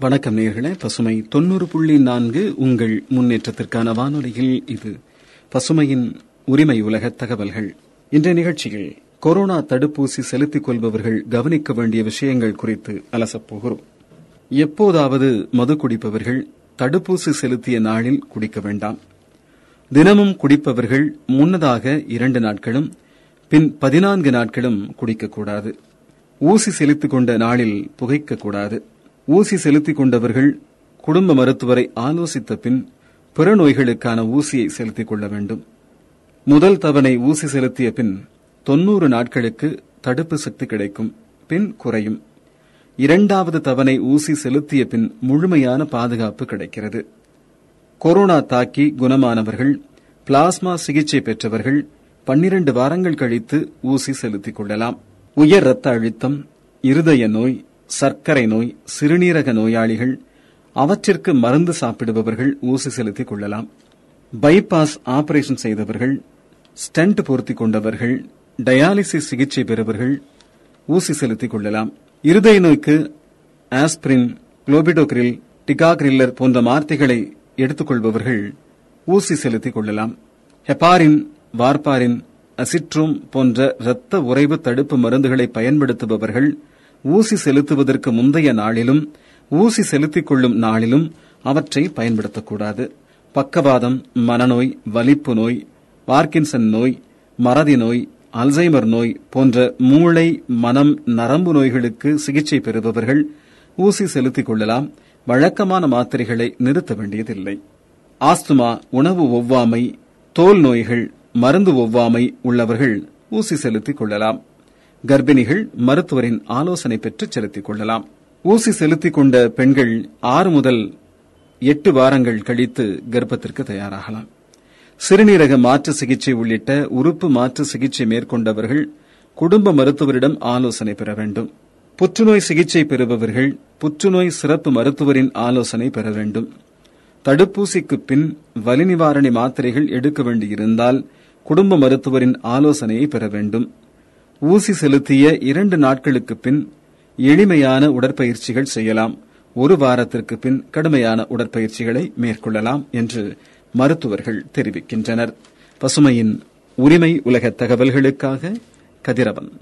வணக்கம் நேர்களே. பசுமை தொண்ணூறு புள்ளி நான்கு உங்கள் முன்னேற்றத்திற்கான வானொலியில் இது. பசுமையின் உரிமை உலக தகவல்கள். இன்றைய நிகழ்ச்சியில் கொரோனா தடுப்பூசி செலுத்திக் கொள்பவர்கள் கவனிக்க வேண்டிய விஷயங்கள் குறித்து அலசப் போகிறோம். எப்போதாவது மது குடிப்பவர்கள் தடுப்பூசி செலுத்திய நாளில் குடிக்க வேண்டாம். தினமும் குடிப்பவர்கள் முன்னதாக இரண்டு நாட்களும் பின் பதினான்கு நாட்களும் குடிக்கக்கூடாது ஊசி செலுத்திக் கொண்ட நாளில் புகைக்கக்கூடாது ஊசி செலுத்திக் கொண்டவர்கள் குடும்ப மருத்துவரை ஆலோசித்த பின் பிற நோய்களுக்கான ஊசியை செலுத்திக் கொள்ள வேண்டும். முதல் தவணை ஊசி செலுத்திய பின் தொன்னூறு நாட்களுக்கு தடுப்பு சக்தி கிடைக்கும் பின் குறையும். இரண்டாவது தவணை ஊசி செலுத்திய பின் முழுமையான பாதுகாப்பு கிடைக்கிறது. கொரோனா தாக்கி குணமானவர்கள் பிளாஸ்மா சிகிச்சை பெற்றவர்கள் பன்னிரண்டு வாரங்கள் கழித்து ஊசி செலுத்திக் கொள்ளலாம். உயர் இரத்த அழுத்தம் இருதய நோய் சர்க்கரை நோய் சிறுநீரக நோயாளிகள் அவற்றிற்கு மருந்து சாப்பிடுபவர்கள் ஊசி செலுத்திக் கொள்ளலாம். பைபாஸ் ஆபரேஷன் செய்தவர்கள் ஸ்டண்ட் பொருத்திக் கொண்டவர்கள் டயாலிசிஸ் சிகிச்சை பெறுவர்கள் ஊசி செலுத்திக் கொள்ளலாம். இருதய நோய்க்கு ஆஸ்பிரின் குளோபிடோக்ரில் டிகாக்ரில்லர் போன்ற மார்த்தைகளை எடுத்துக்கொள்பவர்கள் ஊசி செலுத்திக் கொள்ளலாம். ஹெப்பாரின் வார்பாரின் அசிட்ரோம் போன்ற இரத்த உறைவு தடுப்பு மருந்துகளை பயன்படுத்துபவர்கள் ஊசி செலுத்துவதற்கு முந்தைய நாளிலும் ஊசி செலுத்திக் கொள்ளும் நாளிலும் அவற்றை பயன்படுத்தக்கூடாது. பக்கவாதம் மனநோய் வலிப்பு நோய் பார்க்கின்சன் நோய் மறதி நோய் அல்சைமர் நோய் போன்ற மூளை மனம் நரம்பு நோய்களுக்கு சிகிச்சை பெறுபவர்கள் ஊசி செலுத்திக் கொள்ளலாம். வழக்கமான மாத்திரைகளை நிறுத்த வேண்டியதில்லை. ஆஸ்துமா உணவு ஒவ்வாமை தோல் நோய்கள் மருந்து ஒவ்வாமை உள்ளவர்கள் ஊசி செலுத்திக் கொள்ளலாம். கர்ப்பிணிகள் மருத்துவரின் ஆலோசனை பெற்று செலுத்திக் கொள்ளலாம். ஊசி செலுத்திக் கொண்ட பெண்கள் ஆறு முதல் எட்டு வாரங்கள் கழித்து கர்ப்பத்திற்கு தயாராகலாம். சிறுநீரக மாற்று சிகிச்சை உள்ளிட்ட உறுப்பு மாற்று சிகிச்சை மேற்கொண்டவர்கள் குடும்ப மருத்துவரிடம் ஆலோசனை பெற வேண்டும். புற்றுநோய் சிகிச்சை பெறுபவர்கள் புற்றுநோய் சிறப்பு மருத்துவரின் ஆலோசனை பெற வேண்டும். தடுப்பூசிக்கு பின் வலி நிவாரணி மாத்திரைகள் எடுக்க வேண்டியிருந்தால் குடும்ப மருத்துவரின் ஆலோசனையை பெற வேண்டும். ஊசி செலுத்திய இரண்டு நாட்களுக்கு பின் எளிமையான உடற்பயிற்சிகள் செய்யலாம். ஒரு வாரத்திற்கு பின் கடுமையான உடற்பயிற்சிகளை மேற்கொள்ளலாம் என்று மருத்துவர்கள் தெரிவிக்கின்றனர். பசுமையின் உரிமை உலக தகவல்களுக்காக கதிரவன்.